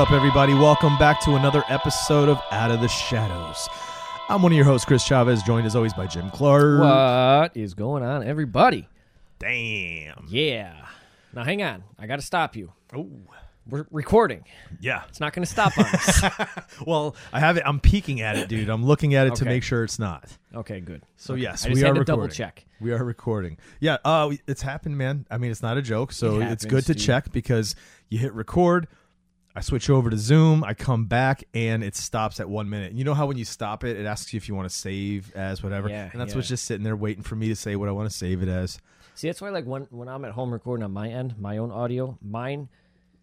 up, everybody? Welcome back to another episode of Out of the Shadows. I'm one of your hosts, Chris Chavez, joined as always by Jim Clark. What is going on, everybody? Damn. Yeah. Now, hang on. I got to stop you. Oh, We're recording. yeah. It's not going to stop on us. Well, I have it. I'm peeking at it, dude. I'm looking at it to Okay. make sure it's not. okay, good. So Okay. yes, I just we had are to recording. double check. We are recording. Yeah, uh, it's happened, man. I mean, it's not a joke. So It it's happens, good to dude. check because you hit record. I switch over to Zoom. I come back and it stops at one minute. You know how when you stop it, it asks you if you want to save as whatever, Yeah, and that's yeah. what's just sitting there waiting for me to say what I want to save it as. See, that's why, like, when, when I'm at home recording on my end, my own audio, mine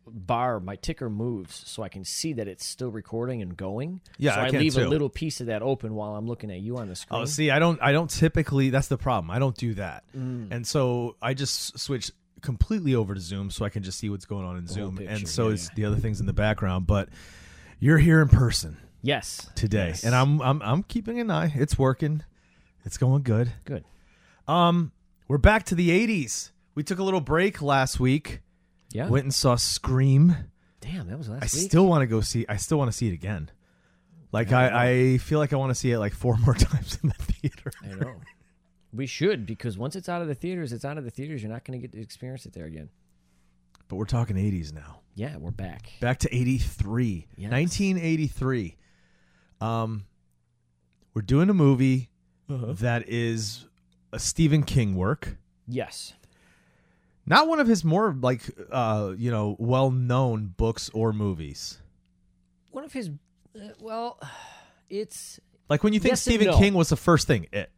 bar, my ticker moves so I can see that it's still recording and going. Yeah, so I I, leave too. a little piece of that open while I'm looking at you on the screen. Oh, see, I don't, I don't typically. That's the problem. I don't do that, Mm. and so I just switch completely over to Zoom so I can just see what's going on in whole Zoom, picture, and so yeah, it's yeah. the other things in the background. But you're here in person Yes. today, Yes. and I'm, I'm, I'm keeping an eye. It's working. It's going good. Good. Um, we're back to the '80s. We took a little break last week. Yeah. Went and saw Scream. Damn, that was last I week. still want to go see. I still want to see it again. Like I, I feel like I want to see it like four more times in the theater. I know. We should because once it's out of the theaters, it's out of the theaters. You're not going to get to experience it there again. But we're talking '80s now. Yeah, we're back. Back to '83, Yes. 1983. Um, we're doing a movie Uh-huh. that is a Stephen King work. Yes. Not one of his more like uh, you know, well-known books or movies. One of his, uh, well, it's Like when you think Yes Stephen no. King was the first thing, it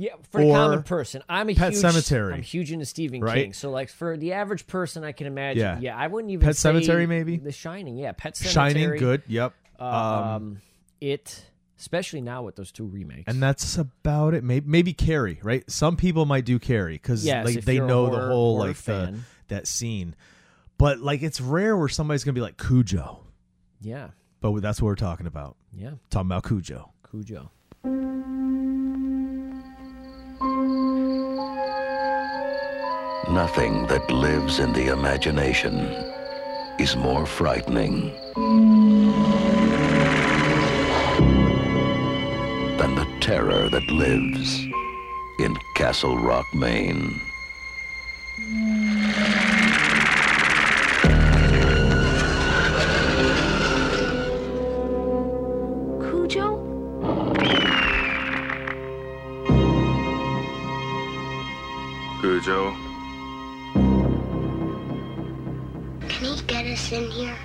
yeah for the common person. I'm a Pet huge Sematary. I'm huge into Stephen Right? King. So like for the average person, I can imagine. Yeah. Yeah, I wouldn't even Pet say Sematary, maybe? The Shining. Yeah, Pet Sematary. Shining, good. Yep. Um, um, it, especially now with those two remakes. and that's about it. Maybe maybe Carrie, right? Some people might do Carrie because Yes, like if they you're a know the whole horror like the, fan. that scene. But like it's rare where somebody's gonna be like Cujo. yeah, But that's what we're talking about. yeah, Talking about Cujo. Cujo. Nothing that lives in the imagination is more frightening than the terror that lives in Castle Rock, Maine. Cujo? Cujo. Us in here?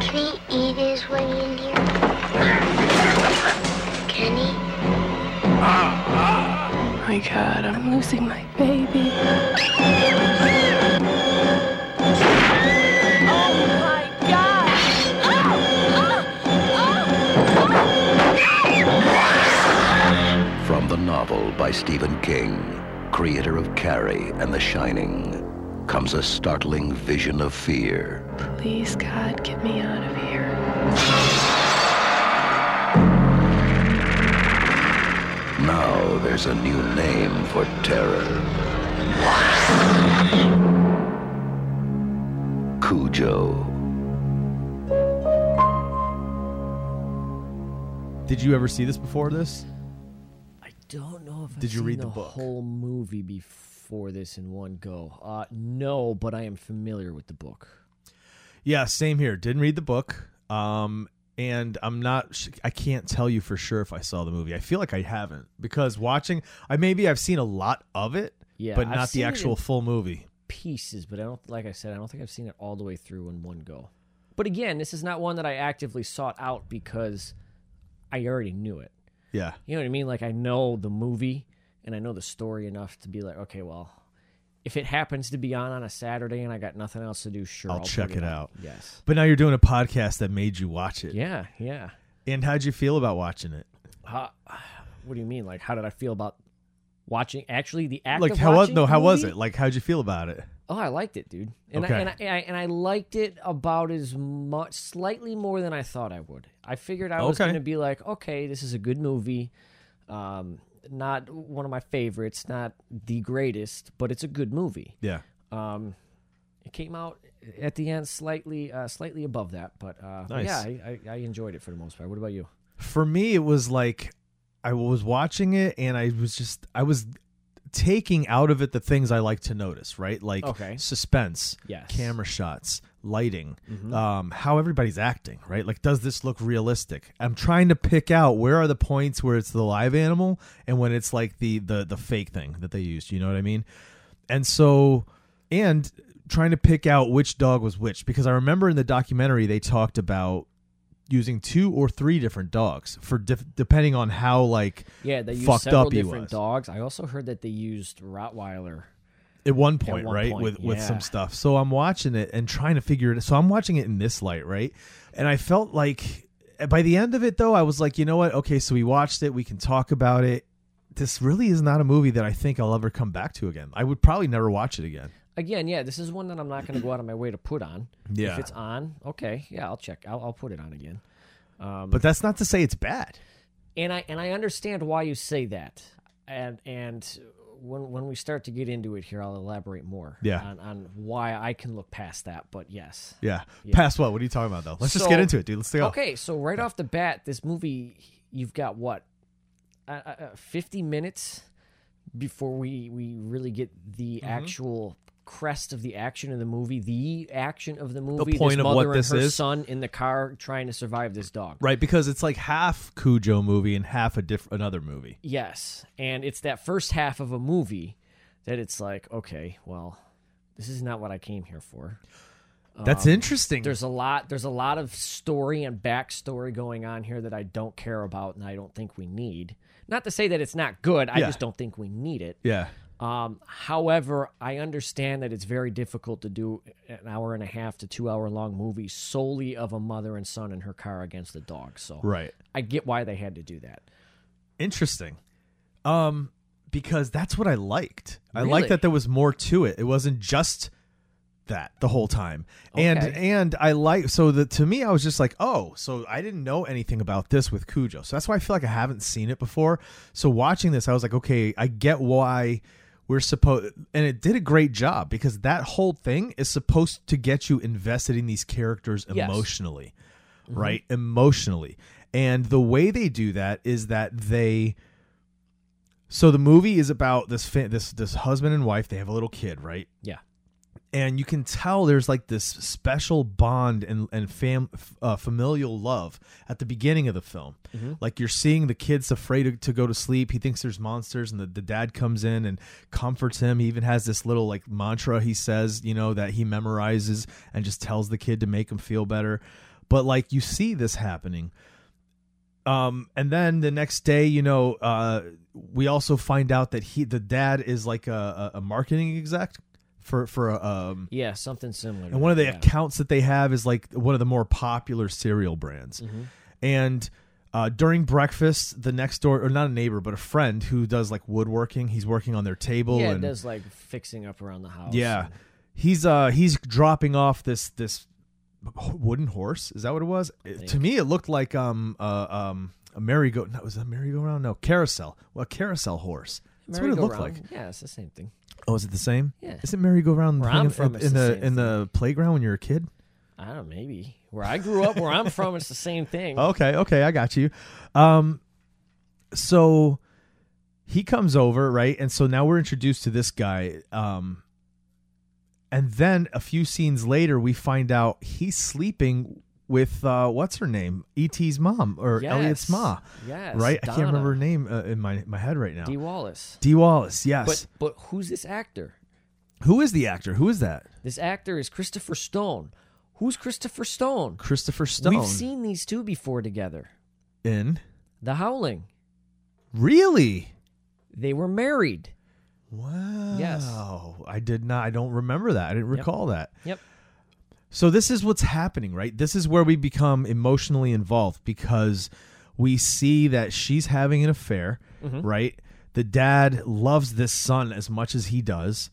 Can he eat his way in here? Can he? Oh my god, I'm losing my baby. By Stephen King, creator of Carrie and The Shining, comes a startling vision of fear. Please, God, get me out of here. Now there's a new name for terror. Cujo. Did you ever see this before this? I don't know if I've Did you read the the book? whole movie before this in one go. Uh, no, but I am familiar with the book. Yeah, same here. Didn't read the book. Um, and I'm not. I can't tell you for sure if I saw the movie. I feel like I haven't because watching. I maybe I've seen a lot of it, Yeah, but not the actual full movie. pieces, but I don't like I said, I don't think I've seen it all the way through in one go. But again, this is not one that I actively sought out because I already knew it. Yeah, You know what I mean? Like I know the movie and I know the story enough to be like, okay, well, if it happens to be on on a Saturday and I got nothing else to do, sure, I'll put check it out. Yes. but now you're doing a podcast that made you watch it. Yeah, yeah. And how'd you feel about watching it? How, what do you mean? Like, how did I feel about watching? Actually, the act Like of how was no? How was it? Like how'd you feel about it? Oh, I liked it, dude. And Okay. I, and I, and I liked it about as much, slightly more than I thought I would. I figured I was Okay. going to be like, okay, this is a good movie. Um, not one of my favorites, not the greatest, but it's a good movie. Yeah. Um, it came out at the end slightly, uh, slightly above that, but uh, Nice. yeah, I, I, I enjoyed it for the most part. What about you? For me, it was like I was watching it, and I was just I was taking out of it the things I like to notice. Right, like Okay. suspense, Yes. camera shots, lighting, Mm-hmm. um, how everybody's acting. Right, like does this look realistic? I'm trying to pick out where are the points where it's the live animal and when it's like the the the fake thing that they used. You know what I mean? And so, and trying to pick out which dog was which because I remember in the documentary they talked about using two or three different dogs for dif- depending on how like Yeah, they used fucked several different was. dogs. I also heard that they used Rottweiler. at one point, one right? point, with with some stuff. So I'm watching it and trying to figure it. So I'm watching it in this light, right? And I felt like by the end of it, though, I was like, you know what? Okay, so we watched it. We can talk about it. This really is not a movie that I think I'll ever come back to again. I would probably never watch it again. Again, yeah, this is one that I'm not going to go out of my way to put on. Yeah. If it's on, okay, yeah, I'll check. I'll, I'll put it on again. Um, But that's not to say it's bad. and I and I understand why you say that. And and when when we start to get into it here, I'll elaborate more. Yeah. On, on why I can look past that. But yes. Yeah. Past what? What are you talking about, though? Let's just get into it, dude. Let's go. Okay, so right off the bat, this movie, you've got what, uh, uh, uh, fifty minutes before we we really get the Mm-hmm. actual crest of the action of the movie, the action of the movie. point this of mother what and this her is? son in the car trying to survive this dog. Right, because it's like half Cujo movie and half a diff- another movie. Yes, and it's that first half of a movie that it's like, okay, well, this is not what I came here for. That's interesting. Um, There's a lot. There's a lot of story and backstory going on here that I don't care about, and I don't think we need. Not to say that it's not good. I Yeah. just don't think we need it. yeah. Um, however, I understand that it's very difficult to do an hour and a half to two hour long movie solely of a mother and son in her car against the dog. So Right. I get why they had to do that. Interesting. Um, because that's what I liked. I Really? liked that there was more to it. It wasn't just that the whole time. And Okay. and I like so that to me I was just like, "Oh, so I didn't know anything about this with Cujo." So that's why I feel like I haven't seen it before. So watching this I was like, "Okay, I get why we're supposed and it did a great job because that whole thing is supposed to get you invested in these characters Yes. emotionally." Mm-hmm. Right? Emotionally. And the way they do that is that they so the movie is about this this this husband and wife. They have a little kid, right? Yeah. And you can tell there's like this special bond and and fam uh, familial love at the beginning of the film. Like you're seeing the kid's afraid to, to go to sleep. He thinks there's monsters, and the, the dad comes in and comforts him. He even has this little like mantra he says, you know, that he memorizes and just tells the kid to make him feel better. But like you see this happening um and then the next day you know uh we also find out that he the dad is like a a marketing exec for for a, um Yeah, something similar. and one of the yeah. accounts that they have is like one of the more popular cereal brands Mm-hmm. and uh, during breakfast, the next door, or not a neighbor, but a friend who does like woodworking. He's working on their table. Yeah, it and, does like fixing up around the house. yeah, and- he's uh he's dropping off this this wooden horse. Is that what it was? It- to me, it looked like um uh um a merry go. No, was that merry go round? No, carousel. Well, a carousel horse. That's what it looked like. Yeah, it's the same thing. Oh, is it the same? Yeah. Isn't merry go round Where I'm from, in, it's in the the same in the playground when you're a kid? I don't know, maybe. Where I grew up, where I'm from, it's the same thing. Okay, okay, I got you. Um, so he comes over, right? And so now we're introduced to this guy. Um, and then a few scenes later, we find out he's sleeping with uh, what's her name? E.T.'s mom or Yes. Elliott's ma. Yes, right. I can't remember her name uh, in my my head right now. Dee Wallace. Dee Wallace. Yes. But but who's this actor? Who is the actor? Who is that? This actor is Christopher Stone. Who's Christopher Stone? Christopher Stone. We've seen these two before together. in. The Howling. Really? They were married. Wow. Yes. Oh, I did not. I don't remember that. I didn't Yep. recall that. Yep. So this is what's happening, right? This is where we become emotionally involved because we see that she's having an affair, Mm-hmm. right? The dad loves this son as much as he does.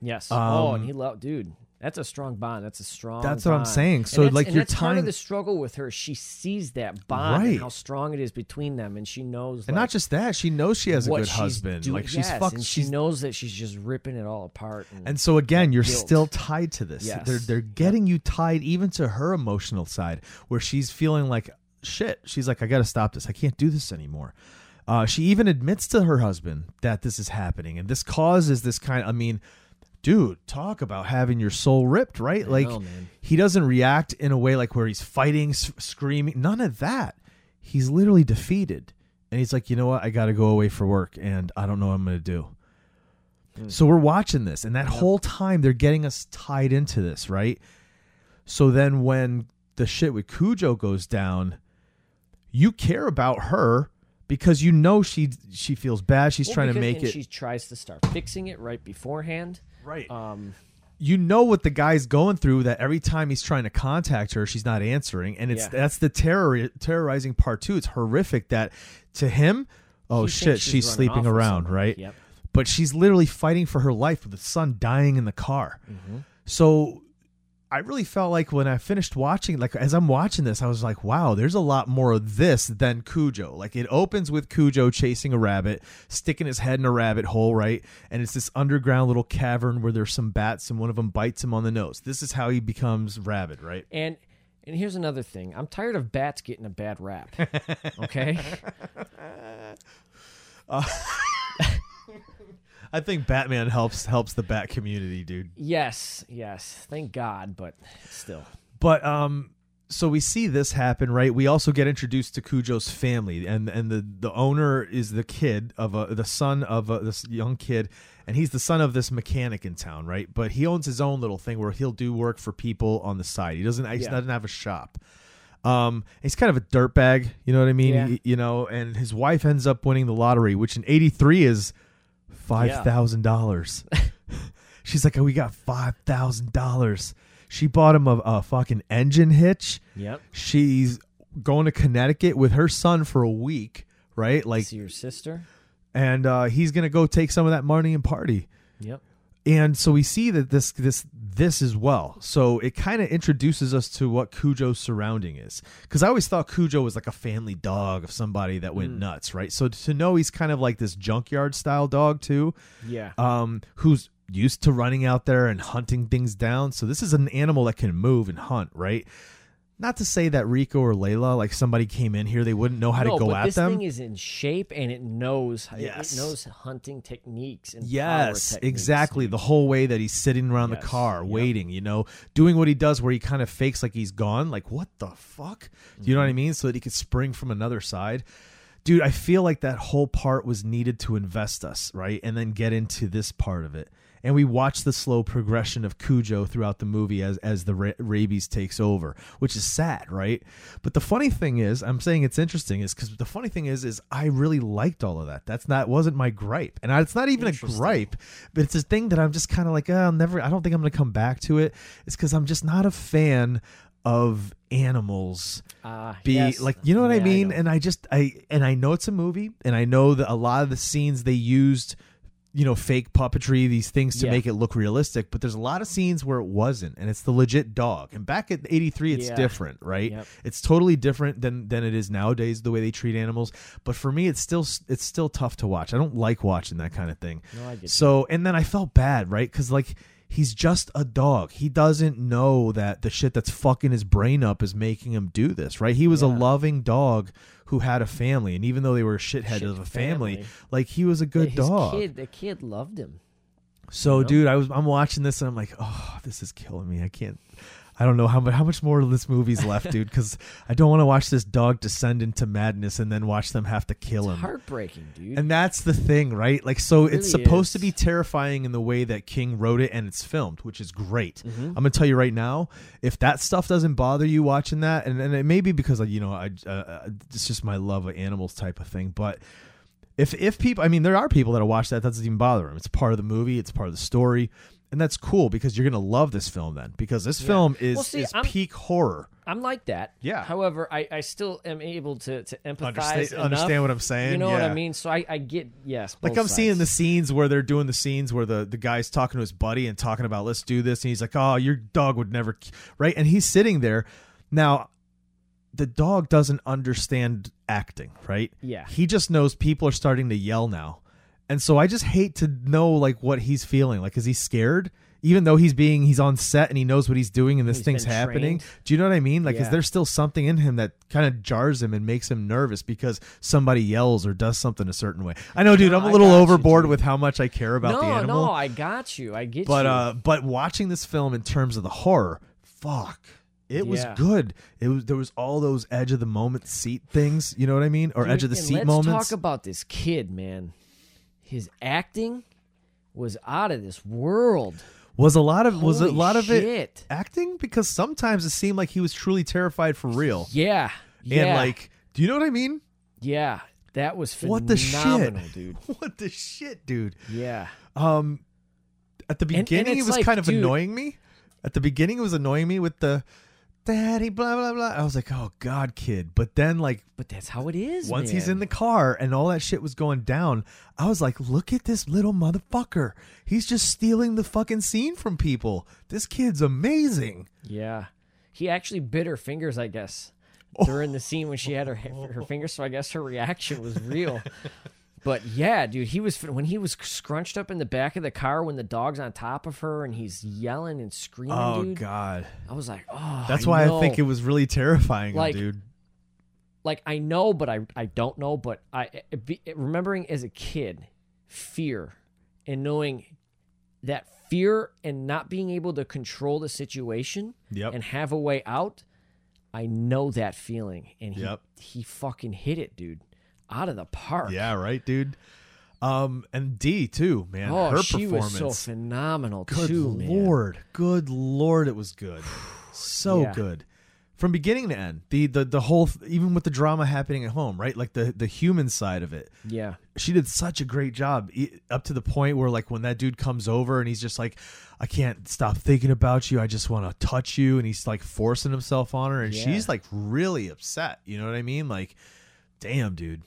Yes. oh, Um, and he loved, dude. That's a strong bond. That's a strong. That's what I'm saying. And So, that's- like, and you're that's part of the struggle with her. She sees that bond Right. and how strong it is between them, and she knows. And like, not just that, she knows she has a good husband. doing- like she's yes, fucked. and she knows that she's just ripping it all apart. And, And so again, you're guilt. still tied to this. Yes. They're they're getting you tied even to her emotional side, where she's feeling like shit. She's like, I got to stop this. I can't do this anymore. Uh, she even admits to her husband that this is happening, and this causes this kind. I mean, dude, talk about having your soul ripped, right? I like know, he doesn't react in a way like where he's fighting, s- screaming. None of that. He's literally defeated, and he's like, you know what? I got to go away for work, and I don't know what I'm going to do. Hmm. So we're watching this, and that whole time they're getting us tied into this, right? So then when the shit with Cujo goes down, you care about her because you know she she feels bad. She's Well, trying to make it She tries to start fixing it right beforehand. Right. Um, you know what the guy's going through. That every time he's trying to contact her, she's not answering, and it's Yeah. that's the terror terrorizing part too. It's horrific that to him, oh he shit, thinks she's, sleeping around, right? Yep. but she's literally fighting for her life with the son dying in the car. Mm-hmm. So I really felt like when I finished watching, like as I'm watching this, I was like, wow, there's a lot more of this than Cujo. Like it opens with Cujo chasing a rabbit, sticking his head in a rabbit hole, right? And it's this underground little cavern where there's some bats and one of them bites him on the nose. This is how he becomes rabid, right? And and here's another thing. I'm tired of bats getting a bad rap. Okay. I think Batman helps helps the bat community, dude. yes. Yes. Thank God, but still. But um so we see this happen, right? We also get introduced to Cujo's family, and and the the owner is the kid of a the son of a, this young kid, and he's the son of this mechanic in town, right? But he owns his own little thing where he'll do work for people on the side. He doesn't he Yeah. doesn't have a shop. Um, he's kind of a dirtbag, you know what I mean? Yeah. He- you know, and his wife ends up winning the lottery, which in '83 is five thousand dollars. She's like, oh, we got five thousand dollars. She bought him a, a fucking engine hitch. Yep. She's going to Connecticut with her son for a week, right? Like, See your sister. and uh, he's gonna go take some of that money and party. Yep. And so we see that this this this as well. So it kind of introduces us to what Cujo's surrounding is. Because I always thought Cujo was like a family dog of somebody that went nuts, right? So to know he's kind of like this junkyard style dog too, Yeah. um, who's used to running out there and hunting things down. So this is an animal that can move and hunt, right? Not to say that Rico or Layla, like somebody came in here, they wouldn't know how no, to go but at this them. thing is in shape and it knows Yes. it knows hunting techniques and power Yes, techniques, exactly. The whole way that he's sitting around Yes, the car yep. waiting, you know, doing what he does where he kind of fakes like he's gone. Like, what the fuck? Do you know what I Mm-hmm. mean? So that he could spring from another side. Dude, I feel like that whole part was needed to invest us, right? And then get into this part of it. And we watch the slow progression of Cujo throughout the movie as as the ra- rabies takes over, which is sad, right? But the funny thing is, I'm saying it's interesting, is because the funny thing is, is I really liked all of that. That's not wasn't my gripe, and I, it's not even a gripe, but it's a thing that I'm just kind of like, oh, I'll never. I don't think I'm going to come back to it. It's because I'm just not a fan of animals Ah, be yes. like you know what I mean know. and I just I and I know it's a movie and I know that a lot of the scenes they used you know fake puppetry these things to Yeah. make it look realistic but there's a lot of scenes where it wasn't and it's the legit dog and back at 83 it's Yeah. different right Yep. it's totally different than than it is nowadays the way they treat animals but for me it's still it's still tough to watch I don't like watching that kind of thing No, I get you. so and then I felt bad right cuz like He's just a dog. He doesn't know that the shit that's fucking his brain up is making him do this, right? He was a loving dog who had a family, and even though they were a shithead Shit of a family, family. like he was a good His dog. Kid, the kid loved him. So, you know? dude, I was I'm watching this and I'm like, oh, this is killing me. I can't. I don't know how much how much more of this movie's left, dude. Because I don't want to watch this dog descend into madness and then watch them have to kill him. Heartbreaking, dude. And that's the thing, right? Like, so It it's really supposed to be terrifying in the way that King wrote it and it's filmed, which is great. Mm-hmm. I'm gonna tell you right now, if that stuff doesn't bother you watching that, and, and it may be because you know, I uh, uh, it's just my love of animals type of thing, but. If, if people, I mean, there are people that'll watch that. That doesn't even bother them. It's part of the movie. It's part of the story, and that's cool because you're gonna love this film then because this film is Well, see, is I'm- peak horror. I'm like that. Yeah. However, I, I still am able to to empathize. Understand- enough, understand what I'm saying? You know what I mean? So I, I get yes. Like I'm seeing the scenes where they're doing the scenes where the the guy's talking to his buddy and talking about let's do this, and he's like, "Oh, your dog would never," right? And he's sitting there. Now, the dog doesn't understand acting, right? Yeah. He just knows people are starting to yell now, and so I just hate to know like what he's feeling. Like, is he scared? Even though he's being he's on set and he knows what he's doing and this He's thing's been happening, trained. do you know what I mean? Like, is Yeah. there still something in him that kind of jars him and makes him nervous because somebody yells or does something a certain way? I know, dude. No, I'm a I little got you, overboard dude. with how much I care about no, the animal. no, I got you. I get but you. uh, but watching this film in terms of the horror, fuck. It was Yeah. good. It was there was all those edge of the moment seat things, you know what I mean, or Dude, edge of the and seat let's moments. talk about this kid, man. His acting was out of this world. was a lot of was a lot of it acting because sometimes it seemed like he was truly terrified for real. Yeah. Yeah. And like, do you know what I mean? yeah. That was phenomenal, What the shit, dude. What the shit, dude? Yeah. Um, at the and beginning, it was like, kind of dude- annoying me. At the beginning, it was annoying me with the daddy blah blah blah. I was like, oh god, kid. But then, like, But that's how it is. once he's in the car and all that shit was going down, I was like, look at this little motherfucker. He's just stealing the fucking scene from people. This kid's amazing. Yeah. He actually bit her fingers, I guess, Oh. during the scene when she had her her fingers. So I guess her reaction was real. But yeah, dude, he was when he was scrunched up in the back of the car when the dog's on top of her and he's yelling and screaming. Oh dude, god. I was like, oh, That's I why know. I think it was really terrifying, Like, dude. like I know, but I I don't know. But I it be, eh, remembering as a kid, fear and knowing that fear and not being able to control the situation Yep. and have a way out. I know that feeling, and he Yep. he fucking hit it, dude, out of the park. Yeah, right, dude. Um, and Dee too, man. Oh, her she was performance. so phenomenal good too, man. lord, good lord, it was good, so Yeah. good, from beginning to end. The the the whole, even with the drama happening at home, right? Like the the human side of it. Yeah, She did such a great job, up to the point where like when that dude comes over and he's just like, I can't stop thinking about you. I just want to touch you, and he's like forcing himself on her, and Yeah. she's like really upset. You know what I mean? Like, damn, dude.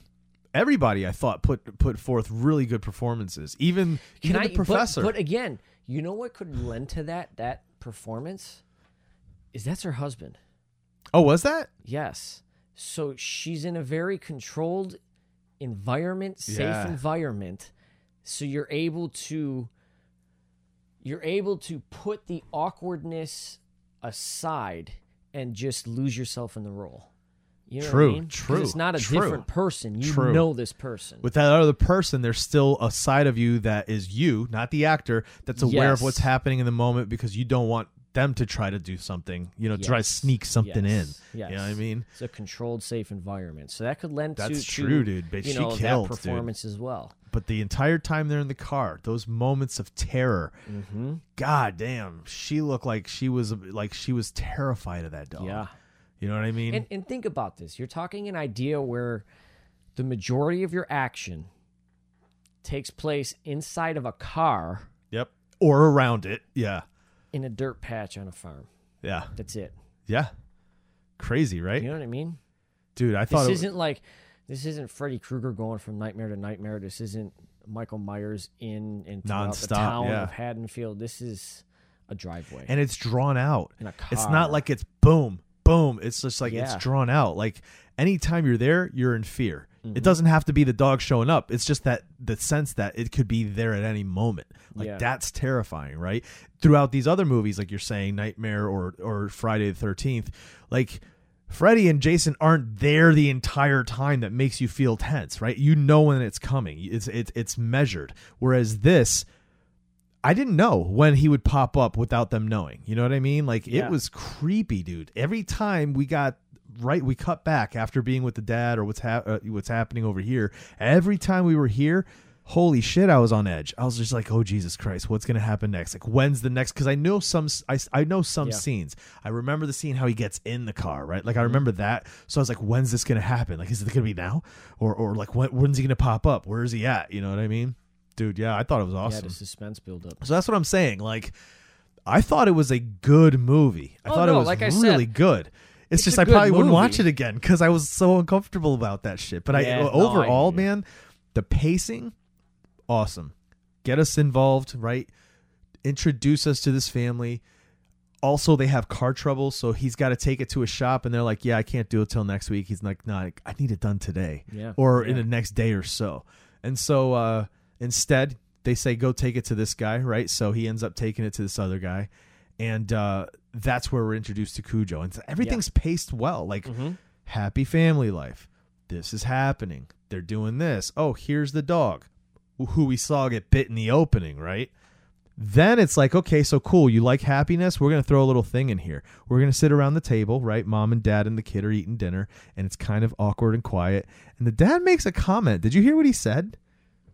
Everybody, I thought put put forth really good performances. Even Can even I? the professor. But, but again, you know what could lend to that that performance is that's her husband. oh, was that? Yes. So she's in a very controlled environment, safe Yeah. environment. So you're able to you're able to put the awkwardness aside and just lose yourself in the role. You know True, I mean? true, It's not a true, different person. You true. know this person. with that other person, there's still a side of you that is you, not the actor, that's aware of what's happening in the moment because you don't want them to try to do something, you know, try to sneak something Yes. in. Yes. You know what I mean? It's a controlled, safe environment. So that could lend to That's to, true, dude, but you she know, killed, that dude. performance as well. But the entire time they're in the car, those moments of terror, Mm-hmm. god damn, she looked like she was like she was terrified of that dog. Yeah. You know what I mean? And, and think about this. You're talking an idea where the majority of your action takes place inside of a car yep. Or around it. Yeah. in a dirt patch on a farm. Yeah. That's it. Yeah. Crazy, right? You know what I mean? Dude, I thought This isn't like this isn't Freddy Krueger going from nightmare to nightmare. This isn't Michael Myers in and throughout the town yeah. of Haddonfield. This is a driveway. and it's drawn out. In a car. It's not like it's boom, boom. It's just like Yeah. it's drawn out. Like anytime you're there, you're in fear. Mm-hmm. It doesn't have to be the dog showing up. It's just that the sense that it could be there at any moment. Like Yeah. that's terrifying, right? Throughout these other movies, like you're saying, Nightmare or or Friday the Thirteenth, like Freddy and Jason aren't there the entire time. That makes you feel tense, right? You know when it's coming. It's it's it's measured. Whereas this, I didn't know when he would pop up without them knowing. You know what I mean? Like Yeah. it was creepy, dude. Every time we got right, we cut back after being with the dad or what's hap- uh, what's happening over here. Every time we were here, holy shit, I was on edge. I was just like, oh Jesus Christ, what's gonna happen next? Like when's the next? Because I know some, I, I know some Yeah. scenes. I remember the scene how he gets in the car, right? Like I remember that. So I was like, when's this gonna happen? Like is it gonna be now, or or like when, when's he gonna pop up? Where is he at? You know what I mean? Dude, yeah, I thought it was awesome. Yeah, the suspense build up. So that's what I'm saying. Like, I thought it was a good movie. I Oh, thought it no, was like I really said, good. It's, it's just I probably wouldn't watch it again because I was so uncomfortable about that shit. But Yeah, I no, I overall, hear man, the pacing, awesome. Get us involved, right? Introduce us to this family. Also, they have car trouble, so he's got to take it to a shop, and they're like, "Yeah, I can't do it till next week." He's like, "No, I I need it done today." Yeah, or in the next day or so. And so uh, instead, they say, go take it to this guy, right? So he ends up taking it to this other guy. And uh, that's where we're introduced to Cujo. And everything's paced well. Like, Mm-hmm. happy family life. This is happening. They're doing this. Oh, here's the dog who we saw get bit in the opening, right? Then it's like, okay, so cool. You like happiness? We're going to throw a little thing in here. We're going to sit around the table, right? Mom and dad and the kid are eating dinner, and it's kind of awkward and quiet. And the dad makes a comment. Did you hear what he said?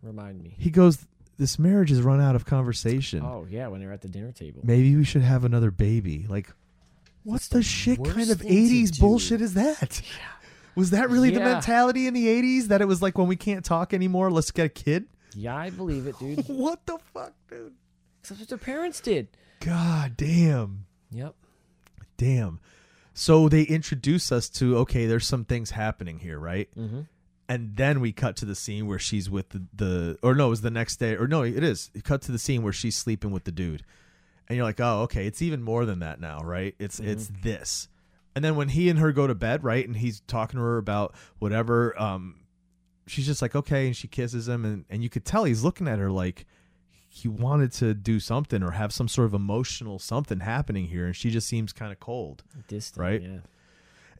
Remind me. He goes, This marriage has run out of conversation. Oh yeah, when they're at the dinner table. Maybe we should have another baby. Like, what the, shit kind of thing to 80s do. bullshit is that? Was that really the Yeah. mentality in the 80s that it was like when we can't talk anymore, let's get a kid? Yeah, I believe it, dude. What the fuck, dude? That's what their parents did. God damn. Yep. Damn. So they introduce us to okay, there's some things happening here, right? Mm-hmm. And then we cut to the scene where she's with the, the or no, it was the next day, or no, it is. It cut to the scene where she's sleeping with the dude, and you're like, oh, okay, it's even more than that now, right? It's it's this. And then when he and her go to bed, right, and he's talking to her about whatever, um, she's just like, okay, and she kisses him, and and you could tell he's looking at her like he wanted to do something or have some sort of emotional something happening here, and she just seems kind of cold. Distant. Right? Yeah.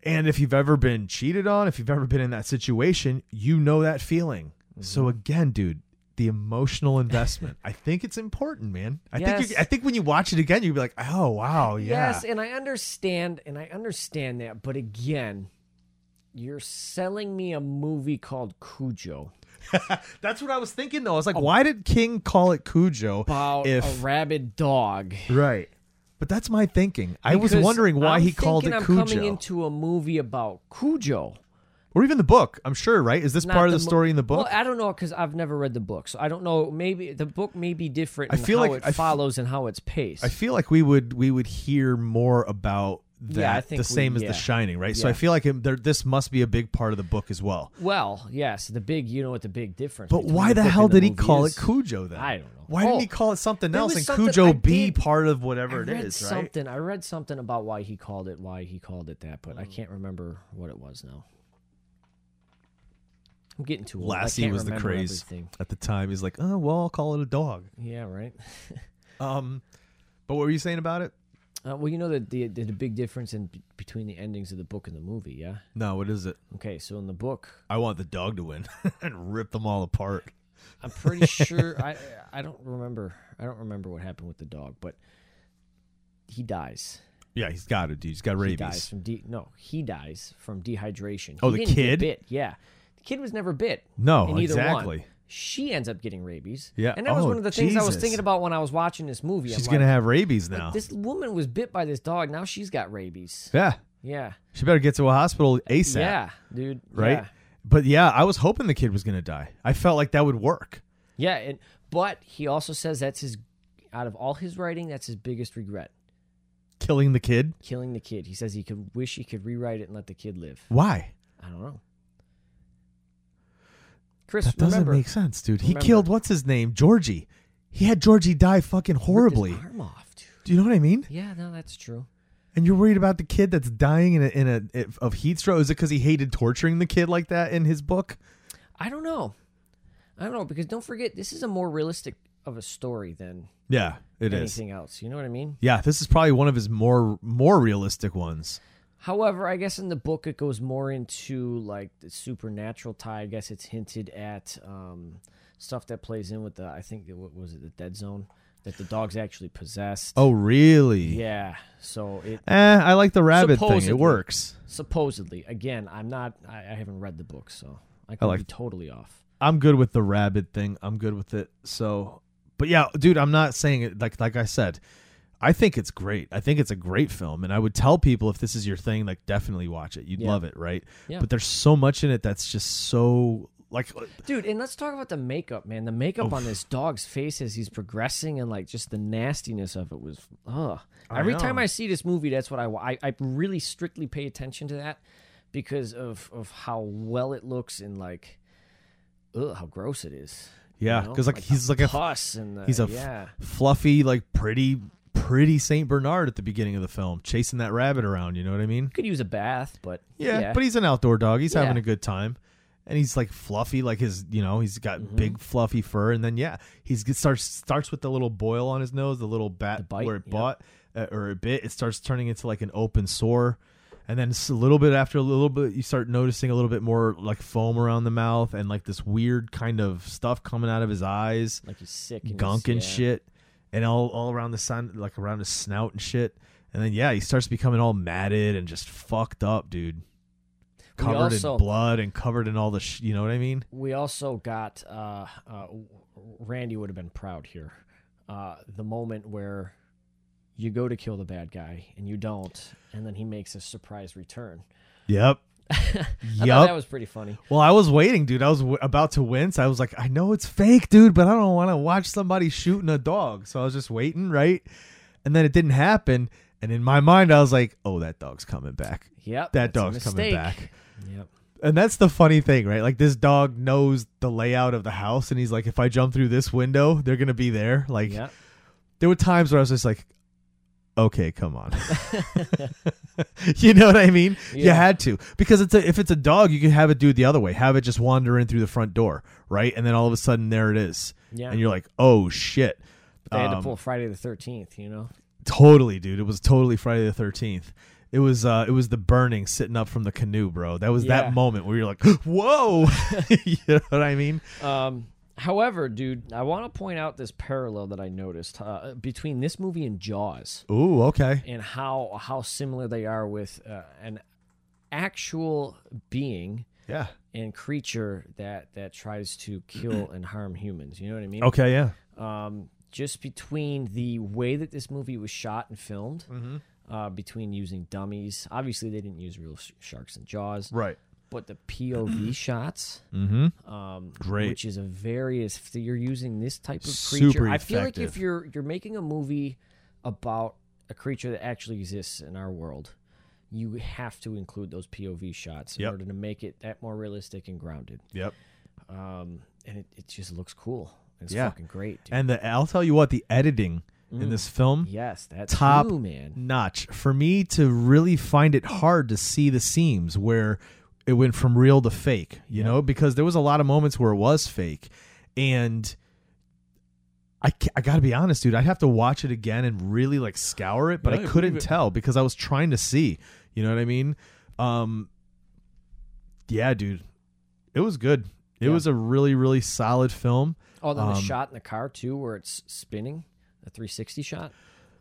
And if you've ever been cheated on, if you've ever been in that situation, you know that feeling. So Mm-hmm. again, dude, the emotional investment. I think it's important, man. I think Yes. you, I think when you watch it again, you'll be like, "Oh, wow, yeah." Yes, and I understand, and I understand that, but again, you're selling me a movie called Cujo That's what I was thinking though. I was like, "Why did King call it Cujo?" about if a rabid dog. right. But that's my thinking. I was Because wondering why I'm he called it thinking I'm Cujo. coming into a movie about Cujo. or even the book. I'm sure, right? Is this not part of the mo- story in the book? Well, I don't know because I've never read the book, so I don't know. Maybe the book may be different. I in feel how like- it I f- follows and how it's paced. I feel like we would we would hear more about that Yeah, I think the same we- as yeah. The Shining, right? So I feel like it, there, this must be a big part of the book as well. well, yes, the big. You know what the big difference. But why the book hell and the did he call is. it Cujo then? I don't know. Why didn't Oh, he call it something else and something Cujo be part of whatever it is, right? something. I read something about why he called it. Why he called it that, but Mm. I can't remember what it was now. I'm getting too old. Lassie was the craze everything. at the time. He's like, oh well, I'll call it a dog. Yeah, right. Um, but what were you saying about it? Uh, well, you know that the, the big difference in between the endings of the book and the movie. Yeah. No, what is it? Okay, so in the book, I want the dog to win and rip them all apart. I'm pretty sure I I don't remember I don't remember what happened with the dog, but he dies. Yeah, he's got it, dude. He's got He rabies. dies from de- no, he dies from dehydration. Oh, He the kid? bit. Yeah, the kid was never bit. No, exactly. One. She ends up getting rabies. Yeah. and that was Oh, one of the things I was Jesus. thinking about when I was watching this movie. She's gonna like, have rabies now. this woman was bit by this dog. Now she's got rabies. yeah, Yeah, she better get to a hospital asap. yeah, dude. right. Yeah. But yeah, I was hoping the kid was gonna die. I felt like that would work. Yeah, and but he also says that's his out of all his writing, that's his biggest regret. Killing the kid. Killing the kid. He says he could wish he could rewrite it and let the kid live. Why? I don't know. Chris, That doesn't remember, make sense, dude. He remember- killed what's his name, Georgie. He had Georgie die fucking horribly. arm off, dude. Do you know what I mean? Yeah, no, that's true. And you're worried about the kid that's dying in a in a of heat stroke. Is it because he hated torturing the kid like that in his book? I don't know. I don't know because don't forget this is a more realistic of a story than Yeah, it is. anything else. You know what I mean? Yeah, this is probably one of his more more realistic ones. However, I guess in the book it goes more into like the supernatural tie. I guess it's hinted at um, stuff that plays in with the. I think what was it, the Dead Zone? that the dog's actually possessed. Oh, really? yeah. So it Eh, I like the rabbit thing. It works. supposedly again, I'm not. I, I haven't read the book, so I I could like- be totally off. I'm good with the rabbit thing. I'm good with it. So, but yeah, dude, I'm not saying it like like I said. I think it's great. I think it's a great film, and I would tell people if this is your thing, like definitely watch it. You'd Yeah. love it, right? Yeah. But there's so much in it that's just so like uh, Dude, and let's talk about the makeup, man. The makeup on this dog's face as he's progressing, and like just the nastiness of it was, ugh. I Every know. time I see this movie, that's what I, wa- I I really strictly pay attention to that because of of how well it looks and like, ugh, how gross it is. yeah, know? because like, the he's like a pus and the, he's a f- yeah. fluffy, like pretty pretty Saint Bernard at the beginning of the film, chasing that rabbit around. You know what I mean? Could use a bath, but Yeah, but he's an outdoor dog. He's having a good time. And he's like fluffy, like his, you know, he's got Mm-hmm. big fluffy fur, and then yeah, he's starts starts with the little boil on his nose, the little bat The bite, where it yep. bought uh, or a bit. It starts turning into like an open sore, and then a little bit after a little bit, you start noticing a little bit more like foam around the mouth and like this weird kind of stuff coming out of his eyes, like he's sick, and gunk and yeah. shit, and all all around the sun, like around his snout and shit. And then yeah, he starts becoming all matted and just fucked up, dude. Covered also- in blood and covered in all the, sh- you know what I mean? We also got uh, uh, Randy would have been proud here. Uh, the moment where you go to kill the bad guy and you don't, and then he makes a surprise return. Yep. I thought Yup. that was pretty funny. Well, I was waiting, dude. I was w- about to wince. I was like, I know it's fake, dude, but I don't want to watch somebody shooting a dog. So I was just waiting, right? And then it didn't happen. And in my mind, I was like, oh, that dog's coming back. Yep, That dog's coming back. Yep. And that's the funny thing, right? Like this dog knows the layout of the house, and he's like, if I jump through this window, they're gonna be there. Like Yep. there were times where I was just like, okay, come on. you know what I mean? You had to because it's a, if it's a dog, you can have it do it the other way. Have it just wander in through the front door, right? And then all of a sudden, there it is, Yeah. and you're like, oh shit. They had to Um, pull Friday the Thirteenth. You know. Totally, dude. It was totally Friday the Thirteenth. It was uh it was the burning sitting up from the canoe, bro. That was Yeah. that moment where you're like, whoa, you know what I mean? Um, however, dude, I want to point out this parallel that I noticed uh, between this movie and Jaws. Ooh, okay. and how how similar they are with uh, an actual being Yeah. and creature that that tries to kill and harm humans. You know what I mean? Okay, yeah. Um, just between the way that this movie was shot and filmed, Mm-hmm. uh, between using dummies. Obviously, they didn't use real sh- sharks and Jaws, Right. But the POV shots. Mm-hmm. Um, Great. which is a very if you're using this type of Super creature. I feel like if you're you're making a movie about a creature that actually exists in our world, you have to include those POV shots in Yep. order to make it that more realistic and grounded. Yep. Um, and it, it just looks cool. It's Yeah. fucking great. Dude. And the I'll tell you what, the editing in this film yes, that's top man. notch for me to really find it hard to see the seams where it went from real to fake you know because there was a lot of moments where it was fake. And I, I gotta be honest dude i'd have to watch it again and really like scour it but Yeah, i I couldn't believe tell because i was trying to see you know what i mean? Um yeah dude it was good. It Yeah. was a really really solid film. Oh, then the um, shot in the car too, where it's spinning, the 360 shot.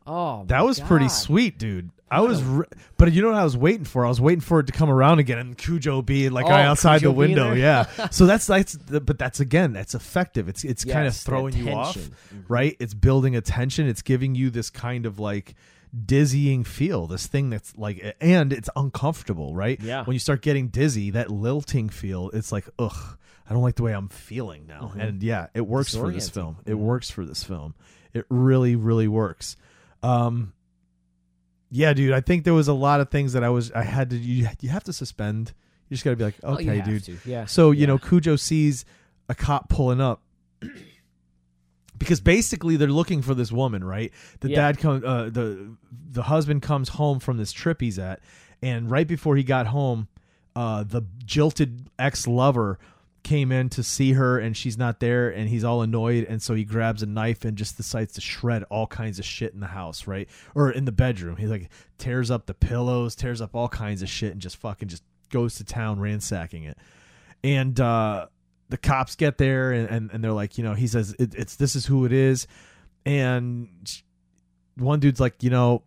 Oh, That was pretty sweet, dude. I was, re- but you know what I was waiting for? I was waiting for it to come around again and Cujo being like Oh, outside Cujo the window. Yeah. so that's that's, the, but that's again, that's effective. It's it's kind of throwing you off. Mhm. right? It's building attention. It's giving you this kind of like dizzying feel. This thing that's like, and it's uncomfortable, right? Yeah. When you start getting dizzy, that lilting feel, it's like, ugh. I don't like the way I'm feeling now. And yeah, it works for this film. It works for this film. It really, really works. Um, yeah, dude. I think there was a lot of things that I was I had to you you have to suspend. You just got to be like, Oh, okay, have dude. to, Yeah. So you yeah. know, Cujo sees a cop pulling up because basically they're looking for this woman, right? The Yeah. dad comes, uh, the the husband comes home from this trip he's at, and right before he got home, uh, the jilted ex lover came in to see her and she's not there and he's all annoyed and so he grabs a knife and just decides to shred all kinds of shit in the house right? Or in the bedroom. He like tears up the pillows tears up all kinds of shit and just fucking just goes to town ransacking it. And uh the cops get there and, and, and they're like you know he says it, it's this is who it is. And one dude's like, you know,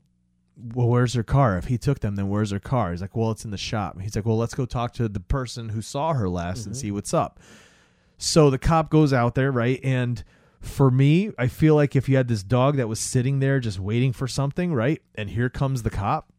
well, where's her car? If he took them, then where's her car? He's like, well, it's in the shop. He's like, well, let's go talk to the person who saw her last and mm-hmm. see what's up. So the cop goes out there, right? And for me, I feel like if you had this dog that was sitting there just waiting for something, right? And here comes the cop.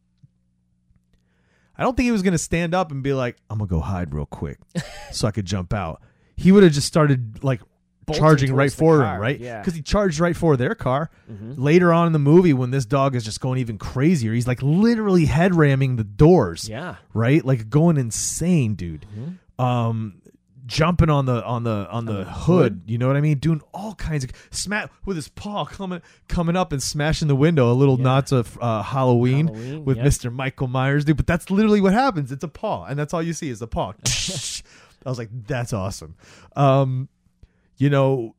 I don't think he was going to stand up and be like, I'm going to go hide real quick so I could jump out. He would have just started like charging right for car, him, right? yeah. Because he charged right for their car. Later on in the movie, when this dog is just going even crazier, he's like literally head ramming the doors Yeah. right? Like going insane, dude. Mm-hmm. Um, jumping on the on the on the, hood, You know what I mean? Doing all kinds of smack with his paw coming coming up and smashing the window. A little nods of uh, Halloween, Halloween, with yep. Mister Michael Myers, dude. But that's literally what happens. It's a paw, and that's all you see is a paw. I was like, that's awesome. Um, you know.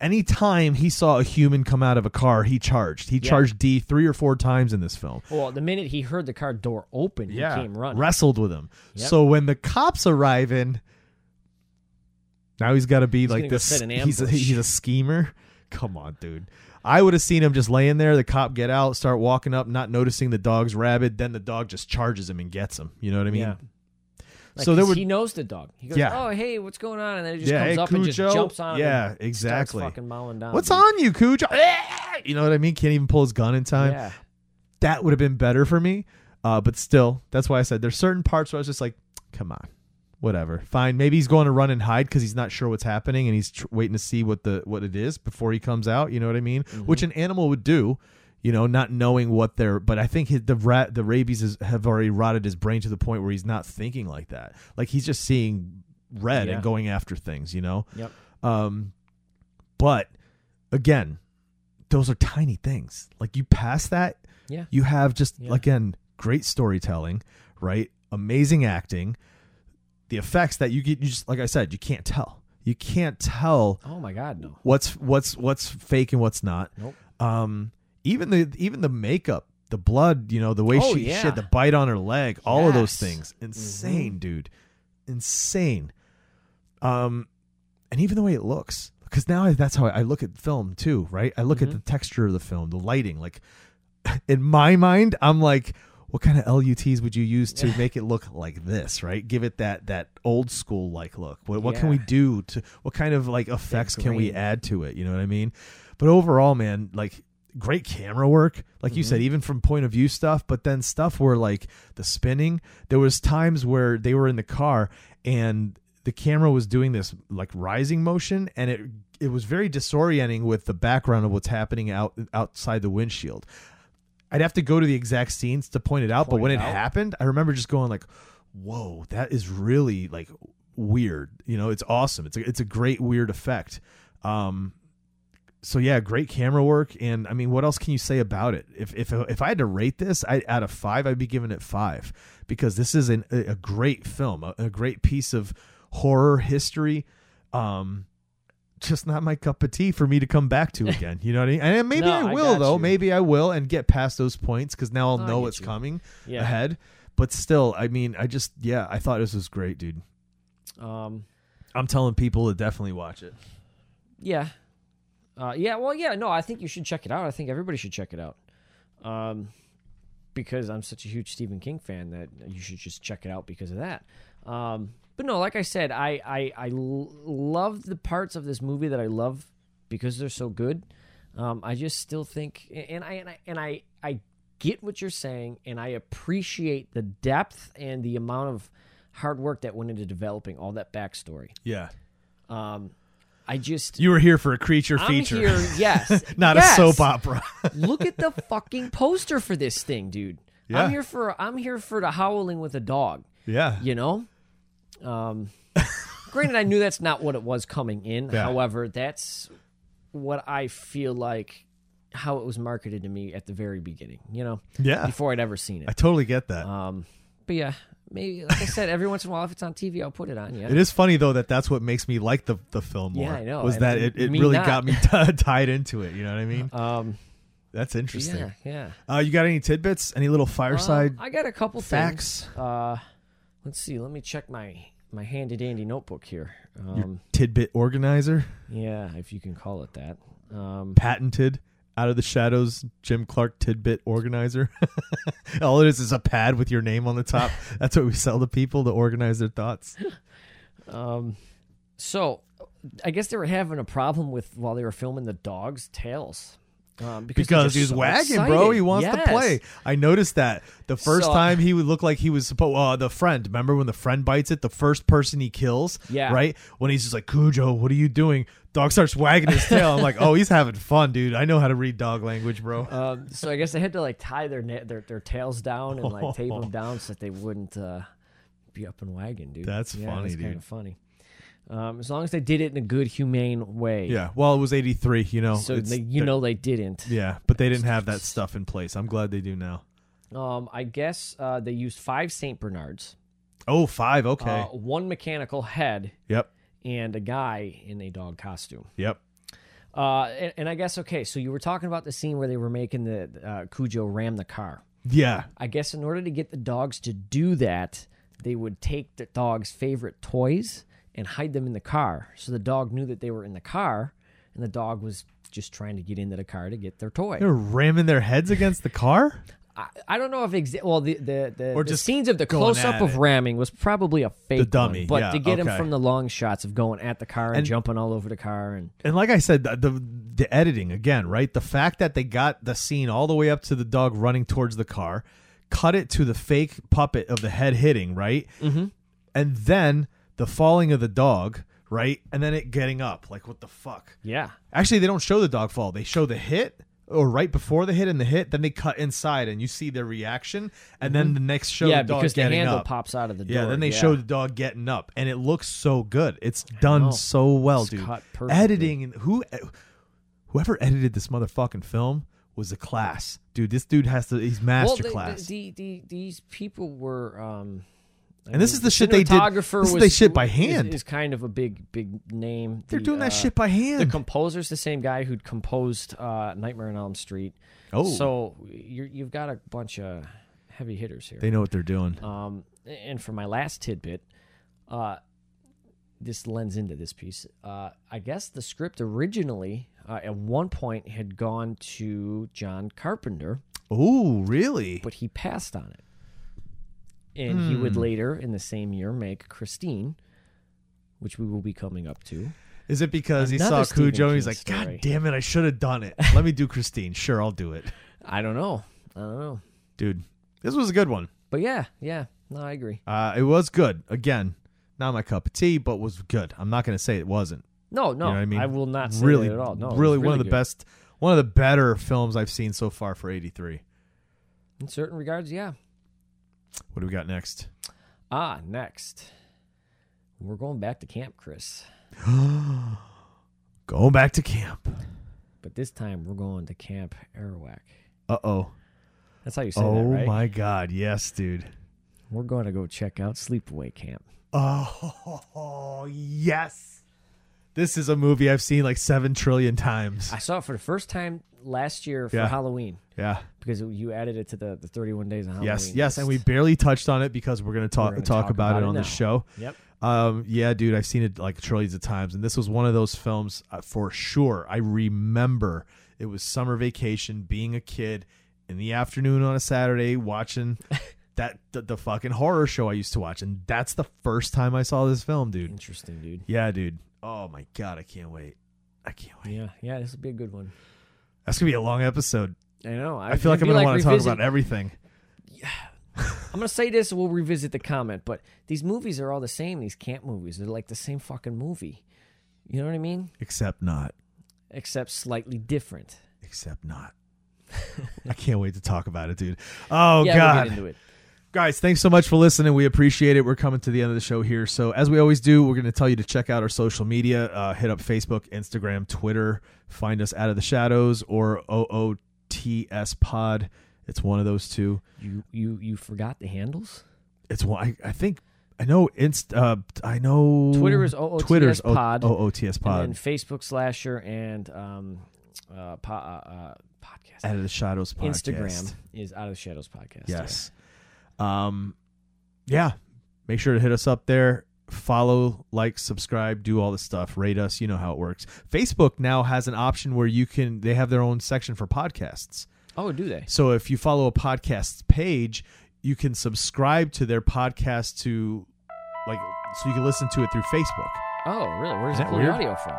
Anytime he saw a human come out of a car, he charged. He Yeah. charged Dee three or four times in this film Well, the minute he heard the car door open, he came running. wrestled with him. Yep. So when the cops arrive in, now he's got to be like this. He's a, he's a schemer. Come on, dude. I would have seen him just laying there. The cop get out, start walking up, not noticing the dog's rabid. Then the dog just charges him and gets him. You know what I mean? Yeah. Like, so there would he knows the dog. He goes, Yeah. "Oh, hey, what's going on?" And then he just Yeah, comes hey, up and just jumps on him. Yeah, exactly. Fucking mowing down. What's dude. on you, Cujo? You know what I mean? Can't even pull his gun in time. Yeah. That would have been better for me. Uh, but still, that's why I said there's certain parts where I was just like, come on, whatever, fine. Maybe he's going to run and hide because he's not sure what's happening and he's tr- waiting to see what the what it is before he comes out. You know what I mean? Which an animal would do. You know, not knowing what they're, but I think his, the rat, the rabies is, have already rotted his brain to the point where he's not thinking like that. Like he's just seeing red Yeah. and going after things. You know. Yep. Um, but again, those are tiny things. Like you pass that, Yeah. you have just Yeah. again great storytelling, right? Amazing acting. The effects that you get, you just like I said, you can't tell. You can't tell Oh my God, no. what's what's what's fake and what's not. Nope. Um, even the even the makeup, the blood, you know, the way Oh, she, she had the bite on her leg, all of those Yes. Mm-hmm. things, insane, dude, insane. Um, and even the way it looks, because now I, that's how I, I look at film too, right? I look Mm-hmm. at the texture of the film, the lighting. Like in my mind, I'm like, what kind of LUTs would you use to make it look like this, right? Give it that that old school like look. What what can we do to what kind of like effects can we add to it? You know what I mean? But overall, man, like great camera work like you Mm-hmm. said even from point of view stuff but then stuff where like the spinning there was times where they were in the car and the camera was doing this like rising motion and it it was very disorienting with the background of what's happening out outside the windshield. I'd have to go to the exact scenes to point it out but when it happened i remember just going like whoa that is really like weird. You know it's awesome. It's a, it's a great weird effect. Um so yeah, great camera work, and I mean, what else can you say about it? If if if I had to rate this, I out of five, I'd be giving it five because this is an, a great film, a, a great piece of horror history. Um, just not my cup of tea for me to come back to again. You know what I mean? And maybe No, I I will got though. you. Maybe I will and get past those points because now I'll I know what's you. coming Yeah. ahead. But still, I mean, I just yeah, I thought this was great, dude. Um, I'm telling people to definitely watch it. yeah. Uh, yeah, well, yeah, no, I think you should check it out. I think everybody should check it out. Um, because I'm such a huge Stephen King fan that you should just check it out because of that. Um, but no, like I said, I, I, love the parts of this movie that I love because they're so good. Um, I just still think, and I, and I, and I, I get what you're saying, and I appreciate the depth and the amount of hard work that went into developing all that backstory. Yeah, Um, I just you were here for a creature I'm feature, here, yes, not yes. a soap opera. Look at the fucking poster for this thing, dude. Yeah. I'm here for I'm here for the howling with a dog. yeah, You know, um, granted, I knew that's not what it was coming in. Yeah. However, that's what I feel like how it was marketed to me at the very beginning. You know, yeah. before I'd ever seen it. I totally get that. Um, but yeah, maybe like I said, every once in a while, if it's on TV, I'll put it on. Yeah, It is funny though that that's what makes me like the the film more. Yeah, I know. Was And that it? It really not. got me t- tied into it. You know what I mean? Um, That's interesting. yeah, yeah. Uh, you got any tidbits? Any little fireside Uh, I got a couple facts? Things. Uh, let's see. Let me check my my handy dandy notebook here. Um, Tidbit organizer. yeah, if you can call it that. Um, patented out of the shadows Jim Clark tidbit organizer. All it is is a pad with your name on the top. That's what we sell to people to organize their thoughts. um, so I guess they were having a problem with while they were filming the dog's tails. Um, because Because he's so wagging, bro. He wants Yes. to play. I noticed that the first So- time he would look like he was supposed. Uh, the friend, remember when the friend bites it? The first person he kills, Yeah. right? When he's just like, Cujo, what are you doing? Dog starts wagging his tail. I'm like, oh, he's having fun, dude. I know how to read dog language, bro. Um, so I guess they had to like tie their na- their their tails down and like tape them down so that they wouldn't uh, be up and wagging, dude. That's yeah, funny, that's kind of funny. Um, as long as they did it in a good, humane way. yeah. Well, it was '83. You know. So they, you know they didn't. Yeah, but they didn't have that stuff in place. I'm glad they do now. Um, I guess uh, they used five Saint Bernards, Oh, five. Okay. uh, one mechanical head, yep. and a guy in a dog costume. Yep. Uh, and, and I guess okay. So you were talking about the scene where they were making the uh, Cujo ram the car. Yeah. I guess in order to get the dogs to do that, they would take the dog's favorite toys and hide them in the car. So the dog knew that they were in the car, and the dog was just trying to get into the car to get their toy. They're ramming their heads against the car. I, I don't know if exa- well the the the, Or the just scenes of the going close up at of it. ramming was probably a fake The dummy, one, but yeah, to get him okay. from the long shots of going at the car and, And- jumping all over the car and And like I said, the, the the editing again, right? The fact that they got the scene all the way up to the dog running towards the car, cut it to the fake puppet of the head hitting, right? Mm-hmm. And then the falling of the dog, right? And then it getting up. Like what the fuck? yeah Actually, they don't show the dog fall. They show the hit or right before the hit and the hit. Then they cut inside and you see their reaction. And then the next show, Mm-hmm. yeah the dog because the handle up. pops out of the door. Yeah, then they yeah. show the dog getting up, and it looks so good. It's done so well, It's dude. Editing who, whoever edited this motherfucking film was a class, dude. This dude has to. He's well, master the- class. The, the, these people were. Um, I And this mean, is the shit they did- this is was, they shit by is- hand. Is, kind of a big big name. They're The, doing that uh, shit by hand. The composer's the same guy who'd composed uh, Nightmare on Elm Street. oh, So you're, you've got a bunch of heavy hitters here. they know what they're doing. Um, and for my last tidbit, uh, this lends into this piece. Uh, I guess the script originally, uh, at one point, had gone to John Carpenter, Oh, really? but he passed on it. And he would Hmm. later, in the same year, make Christine, which we will be coming up to. Is it because he Another saw Cujo and he's like, story. God damn it, I should have done it. Let me do Christine. Sure, I'll do it, I don't know. I don't know. dude. This was a good one. But yeah, yeah. No, I agree. Uh, it was good. Again, not my cup of tea, but was good. I'm not going to say it wasn't. No, no. You know I mean? will not say really, at all. No, was really, one of the good. best, one of the better films I've seen so far for '83. In certain regards, yeah. What do we got next? Ah, next. We're going back to camp, Chris. Going back to camp. But this time we're going to Camp Arawak. Uh oh. That's how you say Oh that, right? Oh my God. Yes, dude. We're going to go check out Sleepaway Camp. Oh yes. This is a movie I've seen like seven trillion times. I saw it for the first time last year for Yeah. Halloween Yeah. because you added it to the, the 31 days of Halloween. Yes. Yes. And we barely touched on it because we're gonna talk We're gonna talk, talk about, it on now. the show. Yep. Um, yeah, dude, I've seen it like trillions of times, and this was one of those films uh, for sure. I remember it was summer vacation, being a kid in the afternoon on a Saturday, watching that the, the fucking horror show I used to watch, and that's the first time I saw this film, dude. Interesting, dude. Yeah, dude. Oh my god, I can't wait. I can't wait. Yeah, yeah, this will be a good one. That's gonna be a long episode. I know. I, feel like I'm gonna want to talk about everything. Yeah. I'm gonna say this, we'll revisit the comment. But these movies are all the same. These camp movies, they're like the same fucking movie. You know what I mean? Except not. Except slightly different. Except not. I can't wait to talk about it, dude. Oh yeah, god. we'll get into it. Guys, thanks so much for listening. We appreciate it. We're coming to the end of the show here. So, as we always do, we're going to tell you to check out our social media. Uh, hit up Facebook, Instagram, Twitter. Find us out of the shadows or OOTS Pod. It's one of those two. You you you forgot the handles? It's one. I, I think I know. Inst. Uh, I know. Twitter is OOTS Twitter's Pod. OOTS Pod. And then Facebook slasher and um, uh, po- uh, uh, podcast. out of the shadows podcast. Instagram is Out of the Shadows podcast. Yes. Um, yeah. Make sure to hit us up there. follow, like, subscribe, do all this stuff, rate us. You know how it works. Facebook now has an option where you can. They have their own section for podcasts. Oh, do they? So if you follow a podcast page, you can subscribe to their podcast to, like, so you can listen to it through Facebook. Oh, really? Where's the that weird? audio from?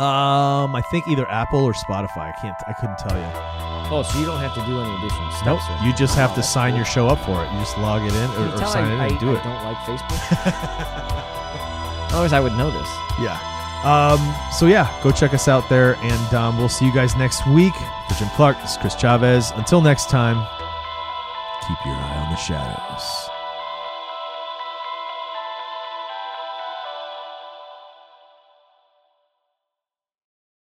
Um, I think either Apple or Spotify. I can't. I couldn't tell you. Oh, so you don't have to do any additional steps. Nope. or- You just have Oh, to sign cool. your show up for it. You just log it in or, or sign I, in I, and do I it. don't like Facebook. Otherwise, I would know this. Yeah. Um, so yeah, go check us out there, and um, we'll see you guys next week. For Jim Clark, this is Chris Chavez. Until next time, keep your eye on the shadows.